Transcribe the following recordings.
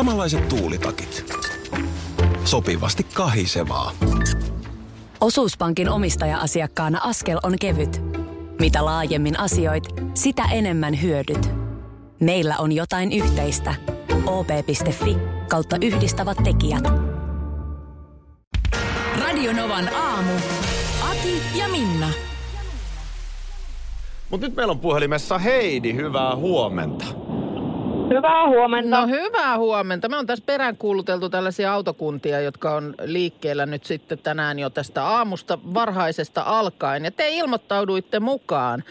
Samanlaiset tuulitakit. Sopivasti kahisevaa. Osuuspankin omistaja-asiakkaana askel on kevyt. Mitä laajemmin asioit, sitä enemmän hyödyt. Meillä on jotain yhteistä. op.fi kautta yhdistävät tekijät. Radionovan aamu. Ati ja Minna. Mutta nyt meillä on puhelimessa Heidi, hyvää huomenta. Hyvää huomenta. No hyvää huomenta. Me on tässä peräänkuuluteltu tällaisia autokuntia, jotka on liikkeellä nyt sitten tänään jo tästä aamusta varhaisesta alkaen. Ja te ilmoittauduitte mukaan.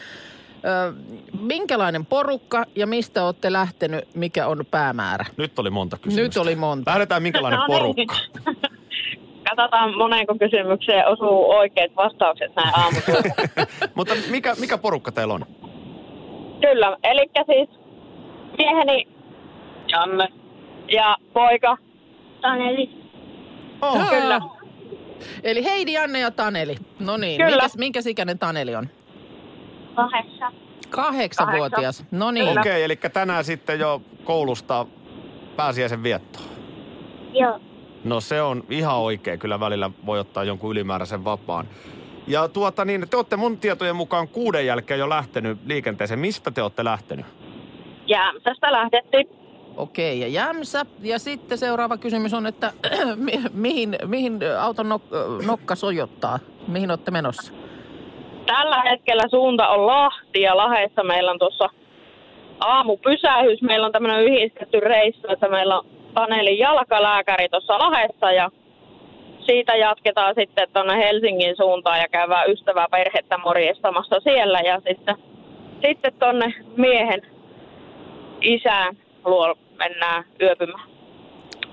Ö, minkälainen porukka ja mistä olette lähtenyt, mikä on päämäärä? Nyt oli monta kysymystä. Nyt oli monta. Lähdetään minkälainen No niin. porukka. Katsotaan moneenko kysymykseen osuu oikeat vastaukset näin aamulla. Mutta mikä, mikä porukka teillä on? Kyllä, eli siis mieheni Janne ja poika Taneli. Oh, Kyllä. Eli Heidi, Janne ja Taneli. No niin, Kyllä. minkäs, minkäs ikäinen Taneli on? Kahdeksan. Kahdeksanvuotias. No niin. Okei, okay, eli tänään sitten jo koulusta pääsiäisen viettoon. Joo. No se on ihan oikein. Kyllä välillä voi ottaa jonkun ylimääräisen vapaan. Ja tuota niin, te olette mun tietojen mukaan kuuden jälkeen jo lähtenyt liikenteeseen. Mistä te olette lähtenyt? Jämsästä lähdettiin. Okei, ja Jämsä. Ja sitten seuraava kysymys on, että mi- mihin, mihin auton nok- nokka sojottaa? Mihin olette menossa? Tällä hetkellä suunta on Lahti ja Lahdessa meillä on tuossa aamupysähys. Meillä on tämmöinen yhdistetty reissu, että meillä on Tanelin jalkalääkäri tuossa Lahdessa ja siitä jatketaan sitten tuonne Helsingin suuntaan ja käydään ystävää perhettä morjestamassa siellä ja sitten, sitten tuonne miehen isään luo mennään yöpymään.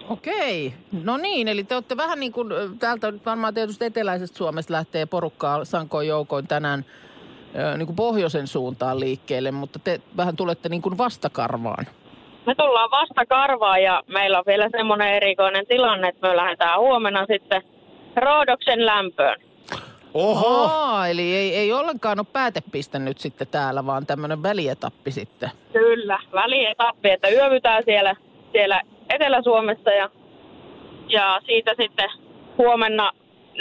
Okei, no niin, eli te olette vähän niin kuin, täältä nyt varmaan tietysti eteläisestä Suomesta lähtee porukkaa sankoin joukoin tänään niin kuin pohjoisen suuntaan liikkeelle, mutta te vähän tulette niin kuin vastakarvaan. Me tullaan vasta karvaan ja meillä on vielä semmoinen erikoinen tilanne, että me lähdetään huomenna sitten Roodoksen lämpöön. Oho! Aa, eli ei, ei ollenkaan ole päätepiste nyt sitten täällä, vaan tämmöinen välietappi sitten. Kyllä, välietappi, että yövytään siellä, siellä Etelä-Suomessa ja, ja siitä sitten huomenna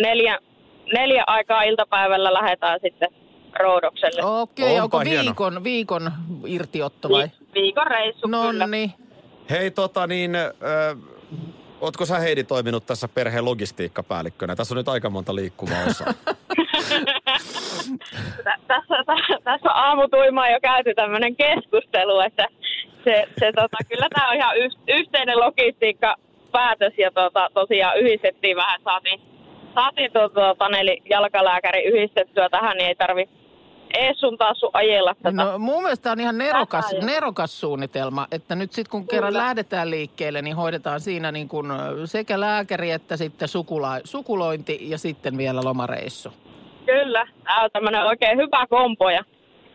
neljä, neljä aikaa iltapäivällä lähdetään sitten Roodokselle. Okei, Onpa onko hieno. viikon, viikon irtiotto vai? Vi- viikon reissu No kyllä. niin. Hei tota niin, ö, ootko sä Heidi toiminut tässä perheen logistiikkapäällikkönä? Tässä on nyt aika monta liikkuvaa osaa. Tä- tässä, tä- tässä aamutuimaan jo käyty tämmöinen keskustelu, että se, se tota, kyllä tämä on ihan yh, yhteinen logistiikka päätös ja tota, tosiaan yhdistettiin vähän, saatiin, saatiin tuota, Taneli jalkalääkäri yhdistettyä tähän, niin ei tarvi ees sun taas sun ajella tätä. No mun mielestä on ihan nerokas, Tätä nerokas suunnitelma, että nyt sitten kun kerran Kyllä. lähdetään liikkeelle, niin hoidetaan siinä niin kuin sekä lääkäri että sitten sukula, sukulointi ja sitten vielä lomareissu. Kyllä, tämä on tämmöinen oikein hyvä kompo ja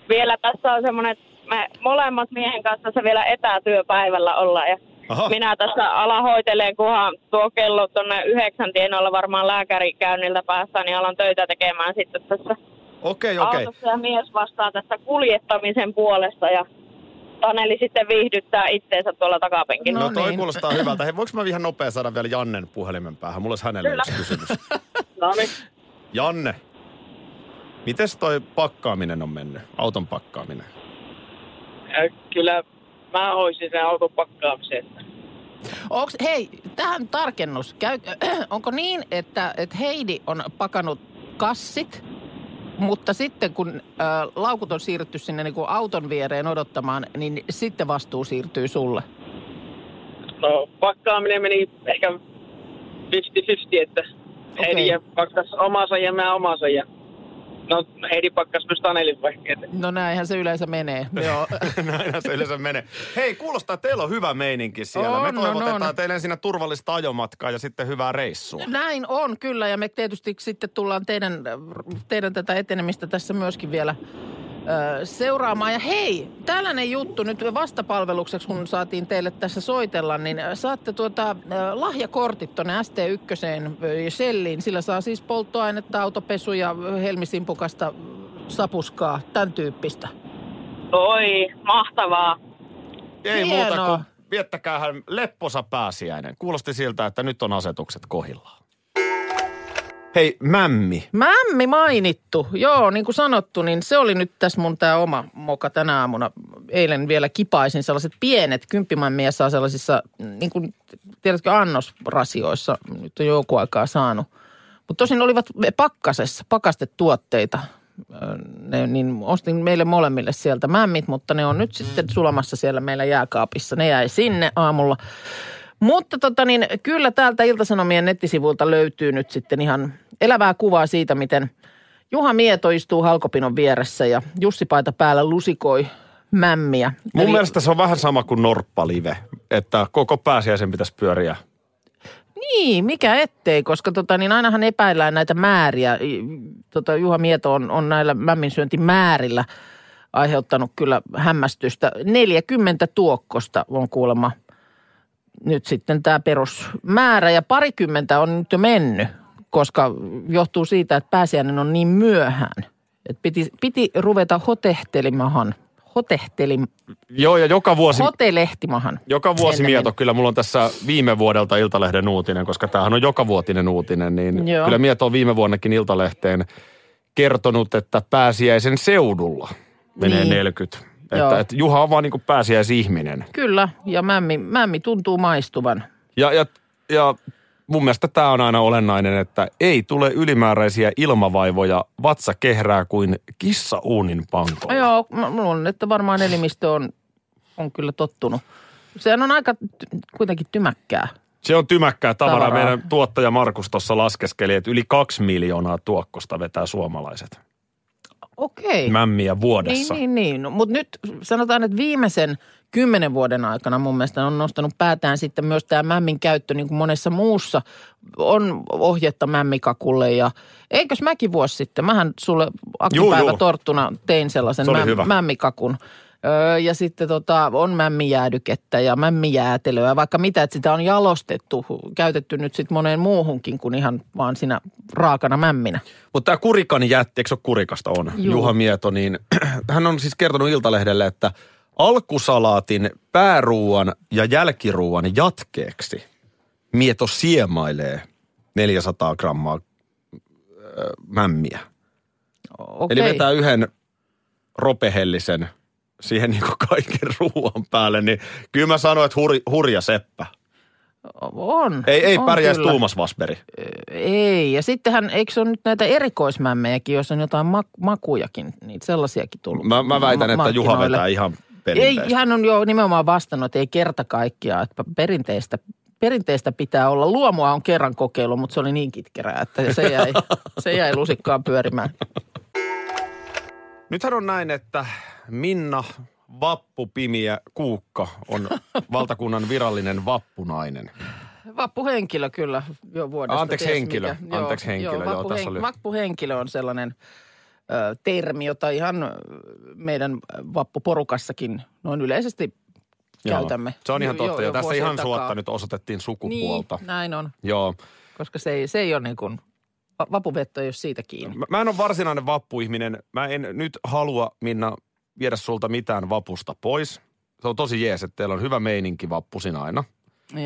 vielä tässä on semmoinen, että me molemmat miehen kanssa tässä vielä etätyöpäivällä ollaan ja Aha. minä tässä ala hoiteleen, kunhan tuo kello tuonne yhdeksän tienoilla varmaan lääkärikäynniltä päästään, niin alan töitä tekemään sitten tässä Okei, okei. autossa ja mies vastaa tästä kuljettamisen puolesta ja Taneli sitten viihdyttää itteensä tuolla takapenkillä. No, No toi niin. kuulostaa hyvältä. Hei, voinko mä ihan nopea saada vielä Jannen puhelimen päähän? Mulla olisi hänelle Kyllä. yksi kysymys. No niin. Janne, mites toi pakkaaminen on mennyt? Auton pakkaaminen. Kyllä mä hoisin sen auton pakkaamisen. Onks, hei, tähän tarkennus. Käy, onko niin, että, että Heidi on pakannut kassit, mutta sitten kun ä, laukut on siirretty sinne niin kuin auton viereen odottamaan, niin sitten vastuu siirtyy sulle? No pakkaaminen meni ehkä 50-50, että Okei. Heidi ja pakkas omansa ja mä omansa. Ja... No Heidi pakkas myös Tanelin että- No näinhän se yleensä menee. Joo. Näinhän se yleensä menee. Hei, kuulostaa, että teillä on hyvä meininki siellä. On, Me on, toivotetaan on. teille siinä turvallista ajomatkaa ja sitten hyvää reissua. Näin on kyllä ja me tietysti sitten tullaan teidän, teidän tätä etenemistä tässä myöskin vielä seuraamaan. Ja hei, tällainen juttu nyt vastapalvelukseksi, kun saatiin teille tässä soitella, niin saatte tuota ö, lahjakortit tuonne ST1 ja Shelliin. Sillä saa siis polttoainetta, autopesu ja helmisimpukasta sapuskaa, tämän tyyppistä. Oi, mahtavaa. Ei Hienoa. muuta kuin viettäkäähän lepposa pääsiäinen. Kuulosti siltä, että nyt on asetukset kohillaan. Hei, mämmi. Mämmi mainittu. Joo, niin kuin sanottu, niin se oli nyt tässä mun tämä oma moka tänä aamuna. Eilen vielä kipaisin sellaiset pienet, kymppimämmiä saa sellaisissa, niin kuin, tiedätkö, annosrasioissa. Nyt on joku aikaa saanut. Mutta tosin olivat pakkasessa, pakastetuotteita. Ne, niin ostin meille molemmille sieltä mämmit, mutta ne on nyt sitten sulamassa siellä meillä jääkaapissa. Ne jäi sinne aamulla. Mutta tota niin, kyllä täältä Iltasanomien nettisivuilta löytyy nyt sitten ihan elävää kuvaa siitä, miten Juha Mieto istuu halkopinon vieressä ja Jussi Paita päällä lusikoi mämmiä. Mun Eli- mielestä se on vähän sama kuin Norppa-live, että koko pääsiäisen pitäisi pyöriä. Niin, mikä ettei, koska tota, niin ainahan epäillään näitä määriä. Tota, Juha Mieto on, on näillä mämminsyöntimäärillä aiheuttanut kyllä hämmästystä. 40 tuokkosta on kuulemma nyt sitten tämä perusmäärä ja parikymmentä on nyt jo mennyt, koska johtuu siitä, että pääsiäinen on niin myöhään. Et piti, piti ruveta hotehtelimahan, hotehtelim, Joo, ja joka vuosi, hotelehtimahan. joka vuosi. Mieto, kyllä mulla on tässä viime vuodelta Iltalehden uutinen, koska tämähän on joka vuotinen uutinen, niin Joo. kyllä Mieto on viime vuonnakin Iltalehteen kertonut, että pääsiäisen seudulla menee Niin. 40. Joo. Että, että Juha on vaan niin kuin pääsiäisihminen. Kyllä, ja mämmi, mämmi tuntuu maistuvan. Ja, ja, ja mun mielestä tämä on aina olennainen, että ei tule ylimääräisiä ilmavaivoja, vatsa kehrää kuin kissa uunin pankolla. Joo, mä mä luulen, että varmaan elimistö on, on kyllä tottunut. Sehän on aika ty- kuitenkin tymäkkää. Se on tymäkkää tavaraa. Tavaraa. Meidän tuottaja Markus tuossa laskeskeli, että yli kaksi miljoonaa tuokkosta vetää suomalaiset. Okei. Mämmiä Niin, vuodessa. niin, niin. No, Mutta nyt sanotaan, että viimeisen kymmenen vuoden aikana mun mielestä on nostanut päätään sitten myös tämä mämmin käyttö, niin kuin monessa muussa on ohjetta mämmikakulle. Ja eikös mäkin vuosi sitten, mähän sulle aktipäivä juu. torttuna tein sellaisen Se hyvä. mämmikakun. Öö, ja sitten tota, on mämmijäädykettä ja mämmijäätelöä, vaikka mitä, että sitä on jalostettu, käytetty nyt sitten moneen muuhunkin kuin ihan vaan siinä raakana mämminä. Mutta tämä Kurikan jätti, eikö se ole Kurikasta on, Juu. Juha Mieto, niin hän on siis kertonut Iltalehdelle, että alkusalaatin, pääruuan ja jälkiruuan jatkeeksi Mieto siemailee 400 grammaa mämmiä. Okei. Eli vetää yhden ropehellisen siihen niin kaiken ruuan päälle, niin kyllä mä sanoin, että hur, hurja seppä. On. Ei, ei on pärjäisi kyllä. Tuumas Vasberi. Ei, ja sittenhän, eikö se ole nyt näitä erikoismämmejäkin, jos on jotain mak- makujakin, niitä sellaisiakin tullut Mä, mä väitän, ma- että Juha vetää ihan Ei, perinteistä. hän on jo nimenomaan vastannut, että ei kerta kaikkiaan, että perinteistä, perinteistä pitää olla. Luomua on kerran kokeilu, mutta se oli niin kitkerää, että se jäi, se jäi lusikkaan pyörimään. Nythän on näin, että Minna Vappupimiä Kuukka on valtakunnan virallinen vappunainen. Vappuhenkilö kyllä jo vuodesta. Anteeksi, ties henkilö. mikä. Anteeksi, henkilö. Joo, vappuhen- tässä oli- Vappuhenkilö on sellainen ö, termi, jota ihan meidän vappuporukassakin noin yleisesti Joo, käytämme. Se on ihan Jo- totta. jo ja tässä ihan takaa. suotta nyt osoitettiin sukupuolta. Niin, näin on, Joo. koska se ei, se ei ole niin kuin, vapuvetto ei ole siitä kiinni. Mä, mä en ole varsinainen vappuihminen. Mä en nyt halua, Minna, viedä sulta mitään vapusta pois. Se on tosi jees, että teillä on hyvä meininki vappusin aina.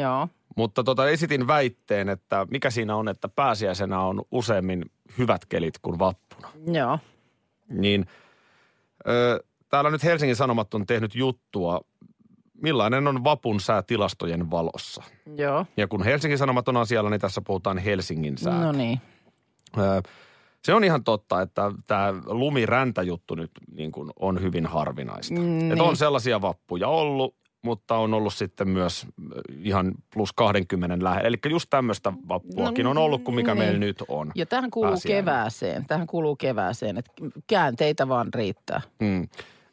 Joo. Mutta tota, esitin väitteen, että mikä siinä on, että pääsiäisenä on useammin hyvät kelit kuin vappuna. Joo. Niin ö, täällä nyt Helsingin Sanomat on tehnyt juttua, millainen on vapun sää tilastojen valossa. Joo. Ja kun Helsingin Sanomat on asialla, niin tässä puhutaan Helsingin sää. No niin. Se on ihan totta, että tämä lumiräntäjuttu nyt niin kuin on hyvin harvinaista. Mm, niin. on sellaisia vappuja ollut, mutta on ollut sitten myös ihan plus 20 lähellä. Eli just tämmöistä vappuakin No, on ollut kuin mikä niin. meillä nyt on. Ja tähän kuuluu Pääsiäinen. kevääseen. Tähän kuuluu kevääseen, että käänteitä vaan riittää. Mm.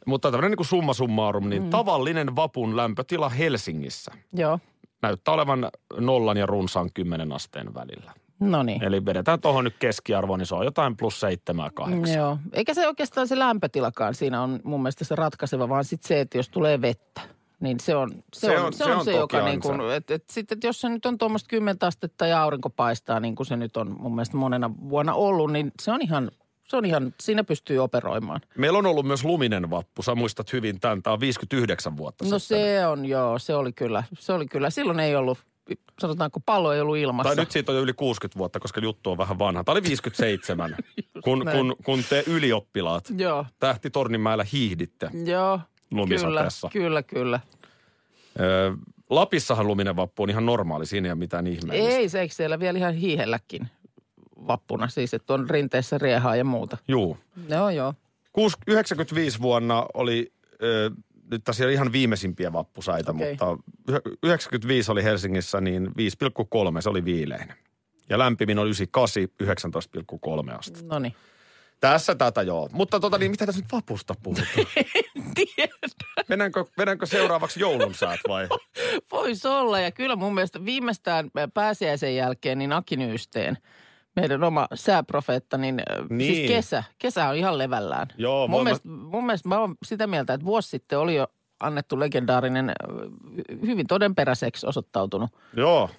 Mutta tämmöinen niin kuin summa summarum, niin mm. tavallinen vapun lämpötila Helsingissä Joo. näyttää olevan nollan ja runsaan 10 asteen välillä. No niin. Eli vedetään tuohon nyt keskiarvoon, niin se on jotain plus seitsemää kahdeksan. Joo. Eikä se oikeastaan se lämpötilakaan siinä on mun mielestä se ratkaiseva, vaan sitten se, että jos tulee vettä, niin se on se, Se on, on- se, on on se, joka niin kuin, et, et sitten, että jos se nyt on tuommoista 10 astetta ja aurinko paistaa, niin kuin se nyt on mun mielestä monena vuonna ollut, niin se on ihan, se on ihan, siinä pystyy operoimaan. Meillä on ollut myös luminen vappu. Sä muistat hyvin tämän. Tämä on 59 vuotta No sitten. se on joo, se oli kyllä, se oli kyllä. Silloin ei ollut, sanotaanko pallo ei ollut ilmassa. Tai nyt siitä on jo yli 60 vuotta, koska juttu on vähän vanha. Tämä oli 57, kun, näin. kun, kun te ylioppilaat Joo, Tähti Torninmäellä hiihditte. joo. Lumisateessa. Kyllä, kyllä, kyllä. Öö, Lapissahan luminen vappu on ihan normaali, siinä ei ole mitään ihmeellistä. Ei se, eikö siellä vielä ihan hiihelläkin vappuna, siis että on rinteessä riehaa ja muuta. Juu. Joo, joo. Kuus- 95 vuonna oli, ö, nyt tässä ole ihan viimeisimpiä vappusaita, Okei. mutta yh- 95 oli Helsingissä niin 5,3, se oli viileinen. Ja lämpimin oli 98, 19,3 astetta. No niin. Tässä tätä joo. Mutta tota niin, mitä tässä nyt vapusta puhutaan? Tiedä. Mennäänkö, mennäänkö seuraavaksi joulun säät vai? Voisi olla ja kyllä mun mielestä viimeistään pääsiäisen jälkeen niin Aki Nyysteen, meidän oma sääprofeetta, niin, niin. Niin. siis kesä, kesä on ihan levällään. Joo, mun, mä- mielestä, mun mielestä mä oon sitä mieltä, että vuosi sitten oli jo annettu legendaarinen, äh, hyvin todenperäiseksi osoittautunut Joo.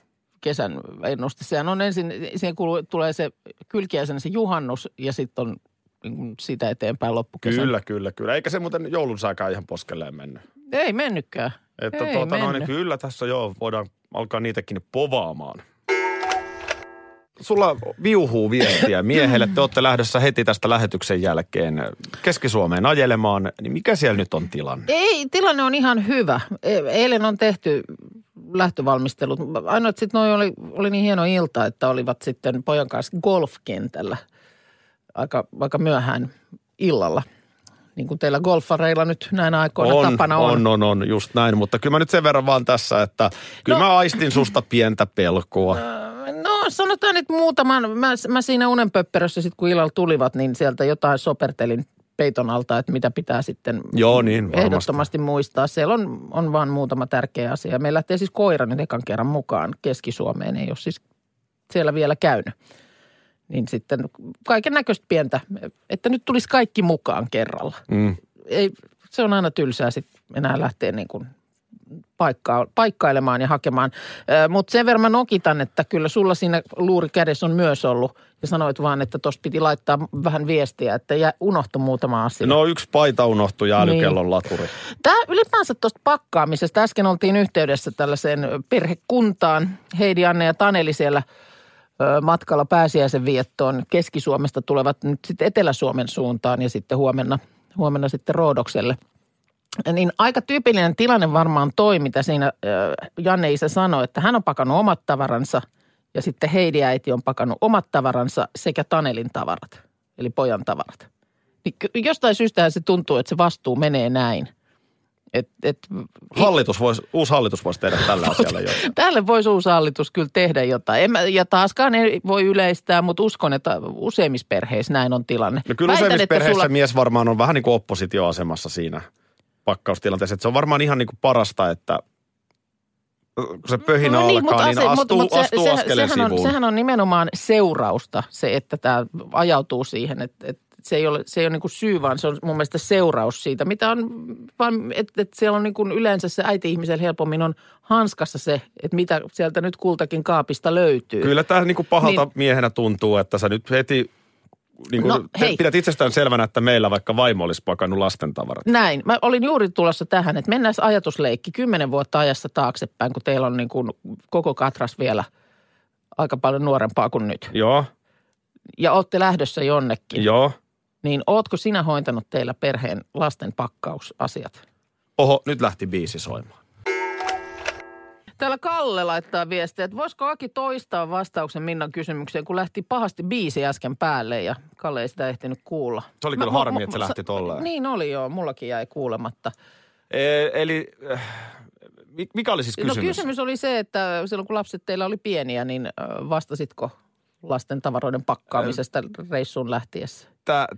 kesän ennuste. Sehän on ensin, siihen kuuluu, tulee se kylkiäisenä se juhannus ja sitten on niin siitä eteenpäin loppukesän. Kyllä, kyllä, kyllä. Eikä se muuten joulun sääkään ihan poskelleen mennyt. Ei mennytkään. Että Ei tuota, no, niin mennyt. kyllä tässä joo, voidaan alkaa niitäkin povaamaan. Sulla viuhuu viestiä miehelle. Te olette lähdössä heti tästä lähetyksen jälkeen Keski-Suomeen ajelemaan. Niin mikä siellä nyt on tilanne? Ei, tilanne on ihan hyvä. E- Eilen on tehty lähtövalmistelut. Ainoa, että sitten oli, oli niin hieno ilta, että olivat sitten pojan kanssa golfkentällä aika, aika myöhään illalla. Niin kuin teillä golfareilla nyt näinä aikoina on, tapana on. on, on, on, just näin. Mutta kyllä mä nyt sen verran vaan tässä, että kyllä No. mä aistin susta pientä pelkoa. No sanotaan nyt muutaman. Mä, mä siinä unenpöpperössä sitten kun illalla tulivat, niin sieltä jotain sopertelin peiton alta, että mitä pitää sitten Joo, niin, varmasti. ehdottomasti muistaa. Siellä on, on vaan muutama tärkeä asia. Meillä lähtee siis koira nyt ekan kerran mukaan Keski-Suomeen. Ei ole siis siellä vielä käynyt. Niin sitten kaiken näköistä pientä, että nyt tulisi kaikki mukaan kerralla. Mm. Ei, se on aina tylsää sitten enää lähteä niin kuin paikkaa, paikkailemaan ja hakemaan. Mutta sen verran mä nokitan, että kyllä sulla siinä luuri kädessä on myös ollut. Ja sanoit vaan, että tuossa piti laittaa vähän viestiä, että jä, unohtu muutama asia. No yksi paita unohtui ja Niin. älykellon laturi. Tämä ylipäänsä tuosta pakkaamisesta. Äsken oltiin yhteydessä tällaiseen perhekuntaan. Heidi, Anne ja Taneli siellä matkalla pääsiäisen viettoon. Keski-Suomesta tulevat nyt sitten Etelä-Suomen suuntaan ja sitten huomenna, huomenna sitten Roodokselle. Niin aika tyypillinen tilanne varmaan toi, mitä siinä Janne isä sanoi, että hän on pakannut omat tavaransa ja sitten Heidi äiti on pakannut omat tavaransa sekä Tanelin tavarat, eli pojan tavarat. Niin jostain syystä se tuntuu, että se vastuu menee näin. Et, et, Hallitus voisi, uusi hallitus voisi tehdä tällä asialla jotain. Tälle voisi uusi hallitus kyllä tehdä jotain. En mä, ja taaskaan ei voi yleistää, mutta uskon, että useimmissa perheissä näin on tilanne. No kyllä Väitän, useimmissa perheissä sulla- mies varmaan on vähän niin kuin oppositioasemassa siinä pakkaustilanteessa. Että se on varmaan ihan niin kuin parasta, että kun se pöhinä no, niin, alkaa, niin ase- astuu, mut se- astuu se, askeleen sehän on, sivuun. sehän on nimenomaan seurausta se, että tämä ajautuu siihen, että, että se ei ole, se ei ole niin kuin syy, vaan se on mun mielestä seuraus siitä, mitä on, vaan että, että siellä on niin kuin yleensä se äiti-ihmisellä helpommin on hanskassa se, että mitä sieltä nyt kultakin kaapista löytyy. Kyllä tämä niin kuin pahalta Niin. miehenä tuntuu, että sä nyt heti niin kuin, No, hei. pidät itsestään selvänä, että meillä vaikka vaimo olisi pakannut lastentavarat. Näin. Mä olin juuri tulossa tähän, että mennään ajatusleikki kymmenen vuotta ajassa taaksepäin, kun teillä on niin kuin koko katras vielä aika paljon nuorempaa kuin nyt. Joo, Ja olette lähdössä jonnekin. joo. Niin ootko sinä hoitanut teillä perheen lasten pakkausasiat? Oho, nyt lähti biisi soimaan. Täällä Kalle laittaa viestiä, että voisiko Aki toistaa vastauksen Minnan kysymykseen, kun lähti pahasti biisi äsken päälle ja Kalle ei sitä ehtinyt kuulla. Se oli kyllä harmi, että se lähti tolleen. Niin oli joo, mullakin jäi kuulematta. E, eli äh, mi- mikä oli siis kysymys? No kysymys oli se, että silloin kun lapset teillä oli pieniä, niin vastasitko lasten tavaroiden pakkaamisesta reissuun lähtiessä?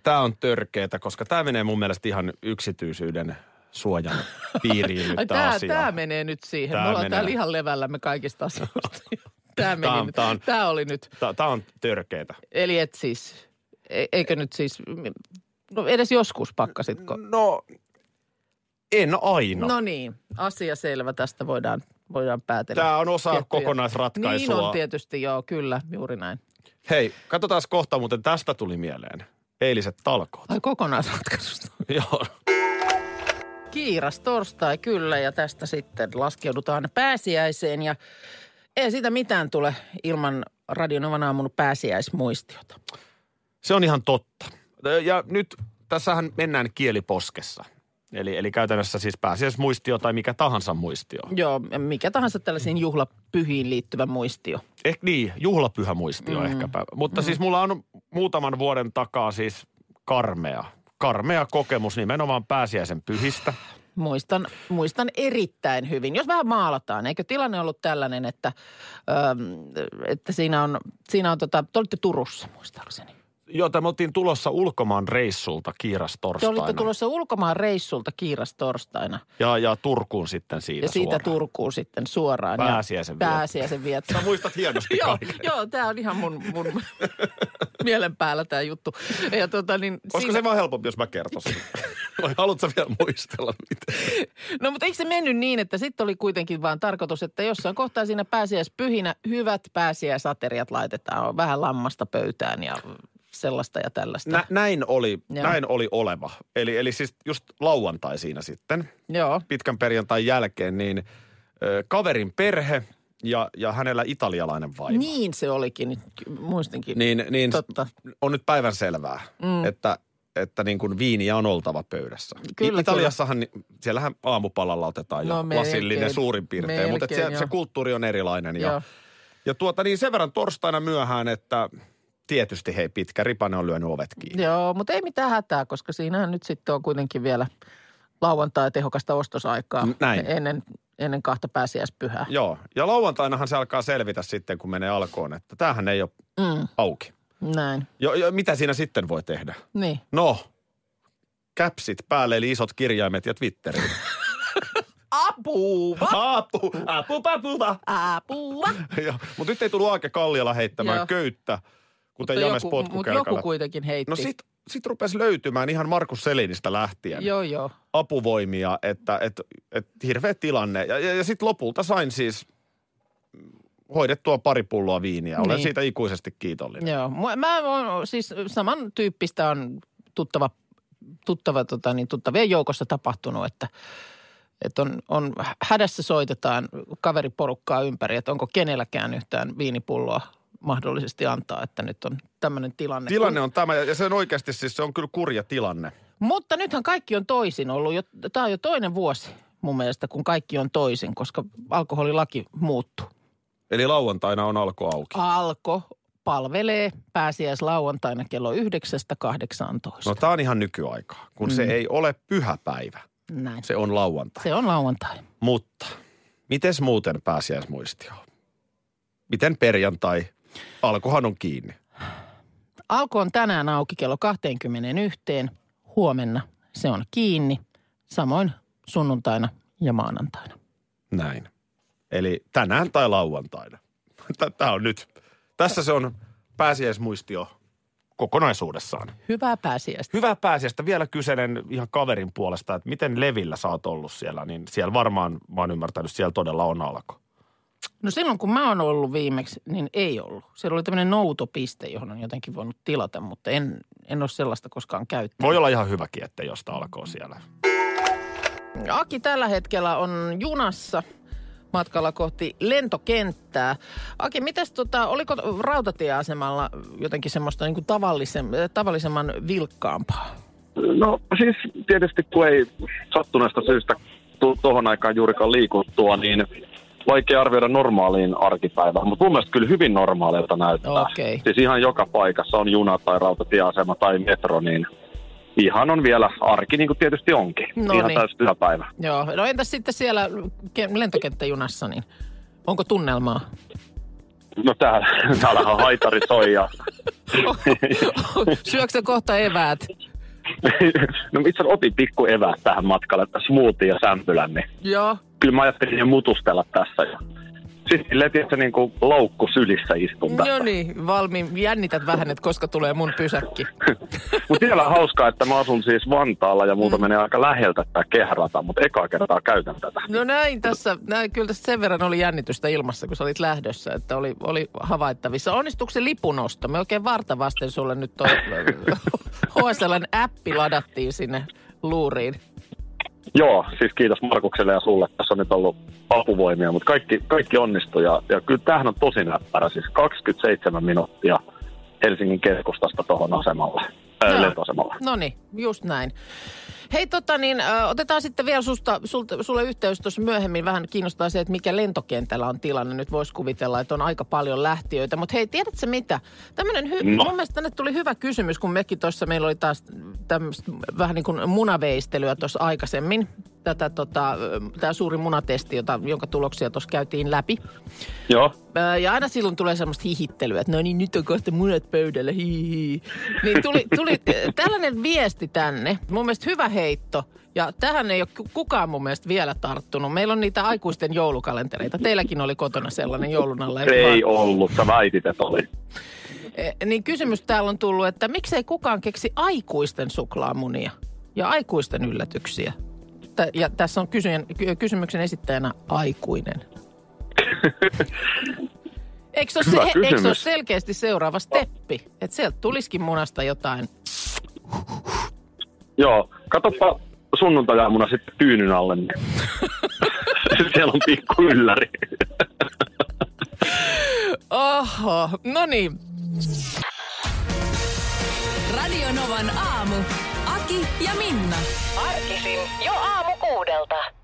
Tämä on törkeetä, koska tämä menee mun mielestä ihan yksityisyyden suojan piiriin nyt tämä tämä, asia. tämä menee nyt siihen. Tää Me ollaan menee. täällä ihan levällämme kaikista asioista. Tämä, meni Tää on- nyt. tää on- tämä oli nyt. Tämä on törkeetä. Eli et siis, e- eikö nyt siis, no edes joskus pakkasitko? No, en aina. No niin, asia selvä. Tästä voidaan, voidaan päätellä. Tämä on osa tiettyjä- kokonaisratkaisua. Niin on tietysti, joo, kyllä, juuri näin. Hei, katsotaan kohta, muuten tästä tuli mieleen. eiliset talkoot. Ai kokonaisratkaisusta. Joo. Kiiras torstai kyllä ja tästä sitten laskeudutaan pääsiäiseen ja ei siitä mitään tule ilman Radionovan aamun pääsiäismuistiota. Se on ihan totta. Ja nyt tässähän mennään kieliposkessa. Eli, eli käytännössä siis pääsiäismuistio tai mikä tahansa muistio. Joo, mikä tahansa tällaisiin juhlapyhiin liittyvä muistio. Ehkä niin, juhlapyhä muistio mm. ehkäpä. Mutta mm. siis mulla on muutaman vuoden takaa siis karmea, karmea kokemus nimenomaan pääsiäisen pyhistä. Muistan, muistan erittäin hyvin. Jos vähän maalataan, eikö tilanne ollut tällainen, että, ähm, että siinä on, siinä on tota, te olitte Turussa muistaakseni. Joo, me oltiin tulossa ulkomaan reissulta kiiras Te torstaina. olitte tulossa ulkomaan reissulta kiiras torstaina Ja, ja Turkuun sitten siitä ja siitä suoraan. Turkuun sitten suoraan. Pääsiäisen ja vietto. Pääsiäisen vietto. Sä muistat hienosti joo, joo, tämä on ihan mun, mun mielen päällä tämä juttu. Ja tota, niin Olisiko siinä- se vaan helpompi, jos mä kertoisin? Vai haluatko vielä muistella miten? No mutta eikö se mennyt niin, että sitten oli kuitenkin vaan tarkoitus, että jossain kohtaa siinä pääsiäispyhinä hyvät pääsiäisateriat laitetaan. On vähän lammasta pöytään ja sellaista ja tällaista. Nä, näin, oli, Joo. näin oli oleva. Eli, eli siis just lauantai siinä sitten, Joo, pitkän perjantain jälkeen, niin ö, kaverin perhe ja, ja hänellä italialainen vaimo. niin se olikin. Nyt Muistinkin. Niin, niin Totta. on nyt päivän selvää, mm. että, että niin kuin viiniä on oltava pöydässä. Kyllä, Italiassahan, ni- siellähän aamupalalla otetaan jo No, lasillinen melkein. suurin piirtein, mutta Melkein, se, se joo. kulttuuri on erilainen. Ja, Joo. ja tuota niin sen verran torstaina myöhään, että tietysti hei pitkä ripane on lyönyt ovet kiinni. Joo, mutta ei mitään hätää, koska siinähän nyt sitten on kuitenkin vielä lauantai tehokasta ostosaikaa Näin. ennen, ennen kahta pääsiäispyhää. Joo, ja lauantainahan se alkaa selvitä sitten, kun menee alkoon, että tämähän ei ole Mm, auki. näin, Jo, jo, mitä siinä sitten voi tehdä? niin. No, käpsit päälle, eli isot kirjaimet ja Twitteriin. Apua! Apu, apu, papuva. Apua! Mutta nyt ei tullut Aake Kalliala heittämään Joo. köyttä, kuten Mutta James joku, mutta joku kuitenkin heitti. No sit, sit rupesi löytymään ihan Markus Selinistä lähtien Joo, joo. apuvoimia, että et, et hirveä tilanne. Ja, ja, ja sitten lopulta sain siis hoidettua pari pulloa viiniä. Olen Niin. siitä ikuisesti kiitollinen. Joo, mä oon siis samantyyppistä on tuttava, tuttava tota, niin tuttavien joukossa tapahtunut, että, että on, on hädässä soitetaan kaveriporukkaa ympäri, että onko kenelläkään yhtään viinipulloa mahdollisesti antaa, että nyt on tämmöinen tilanne. Tilanne on tämä, ja se on oikeasti siis, se on kyllä kurja tilanne. Mutta nythän kaikki on toisin ollut. Jo, tämä on jo toinen vuosi mun mielestä, kun kaikki on toisin, koska alkoholilaki muuttuu. Eli lauantaina on alko auki. Alko palvelee pääsiäislauantaina kello 9-18. No tämä on ihan nykyaikaa, kun mm. se ei ole pyhäpäivä. Näin. Se on lauantai. Se on lauantai. Mutta, mites muuten pääsiäismuistio? Miten perjantai? Alkohan on kiinni. Alko on tänään auki kello 21. Huomenna se on kiinni. Samoin sunnuntaina ja maanantaina. Näin. Eli tänään tai lauantaina. Tämä on nyt. Tässä se on pääsiäismuistio kokonaisuudessaan. Hyvää pääsiäistä. Hyvää pääsiäistä. Vielä kyselen ihan kaverin puolesta, että miten Levillä sä oot ollut siellä. Niin siellä varmaan, mä oon ymmärtänyt, siellä todella on alko. No silloin kun mä oon ollut viimeksi, niin ei ollut. Siellä oli tämmöinen noutopiste, johon on jotenkin voinut tilata, mutta en, en ole sellaista koskaan käyttänyt. Voi olla ihan hyväkin, että josta alkoo siellä. Aki tällä hetkellä on junassa matkalla kohti lentokenttää. Aki, mitäs tota, oliko rautatieasemalla jotenkin semmoista niin kuin tavallisen, tavallisemman vilkkaampaa? No siis tietysti kun ei sattuneesta syystä tu- tuohon aikaan juurikaan liikuttua, niin vaikea arvioida normaaliin arkipäivään, mutta mun mielestä kyllä hyvin normaalilta näyttää. Okei. Siis ihan joka paikassa on juna tai rautatieasema tai metro, niin ihan on vielä arki, niin kuin tietysti onkin. No ihan niin. täysin työpäivä. Joo, no entäs sitten siellä ke- lentokenttäjunassa, niin onko tunnelmaa? No täällä, täällähän haitari soi ja... Syöksä kohta eväät? no itse asiassa otin pikku eväät tähän matkalle, smoothie ja sämpylän, niin Joo. Kyllä mä ajattelin jo mutustella tässä. Ja Siis silleen, tiedätkö, niin kuin laukku sylissä istun tässä. No niin, valmiin. Jännität vähän, että koska tulee mun pysäkki. Mutta vielä hauskaa, että mä asun siis Vantaalla ja muuta mm. menee aika läheltä tämä kehärata, mutta ekaa kertaa käytän tätä. No näin tässä, näin, kyllä tässä sen verran oli jännitystä ilmassa, kun sä olit lähdössä, että oli, oli havaittavissa. Onnistuuko se lipunosto? Me oikein varta vasten sulle nyt toi HSLn appi ladattiin sinne luuriin. Joo, siis kiitos Markukselle ja sulle. Tässä on nyt ollut apuvoimia, mutta kaikki, kaikki onnistui. Ja, ja kyllä tämähän on tosi näppärä. Siis 27 minuuttia Helsingin keskustasta tuohon asemalle, ää, lentoasemalle. No niin, just näin. Hei tota niin, ö, otetaan sitten vielä susta, sulta, sulle yhteys tuossa myöhemmin. Vähän kiinnostaa se, että mikä lentokentällä on tilanne. Nyt voisi kuvitella, että on aika paljon lähtiöitä. Mutta hei, tiedätkö mitä? Tämmönen hy- No. mun mielestä tänne tuli hyvä kysymys, kun mekin tuossa, meillä oli taas tämmöistä vähän niin kuin munaveistelyä tuossa aikaisemmin. Tätä tota, tämä suuri munatesti, jota, jonka tuloksia tuossa käytiin läpi. Joo, Ja aina silloin tulee semmoista hihittelyä, että no niin, nyt on kohta munat pöydällä, hihi. Niin tuli, tuli äh, tällainen viesti tänne. Mun mielestä hyvä heitto. Ja tähän ei ole ku- kukaan mun mielestä vielä tarttunut. Meillä on niitä aikuisten joulukalentereita. Teilläkin oli kotona sellainen joulun alla. eikö ei vaan? ollut. Sä väitit, että oli. Eh, Niin kysymys täällä on tullut, että miksei kukaan keksi aikuisten suklaamunia ja aikuisten yllätyksiä? Ja tässä on kysyjän, ky- kysymyksen esittäjänä aikuinen. Eikö se, ole, se, eikö se ole selkeästi seuraava steppi? Että sieltä tulisikin munasta jotain. Joo, katoppa sunnuntajaamuna sitten tyynyn alle. Niin. Siellä on pikku ylläri. Oho, no niin. Radio Novan aamu. Aki ja Minna. Arkisin jo aamu kuudelta.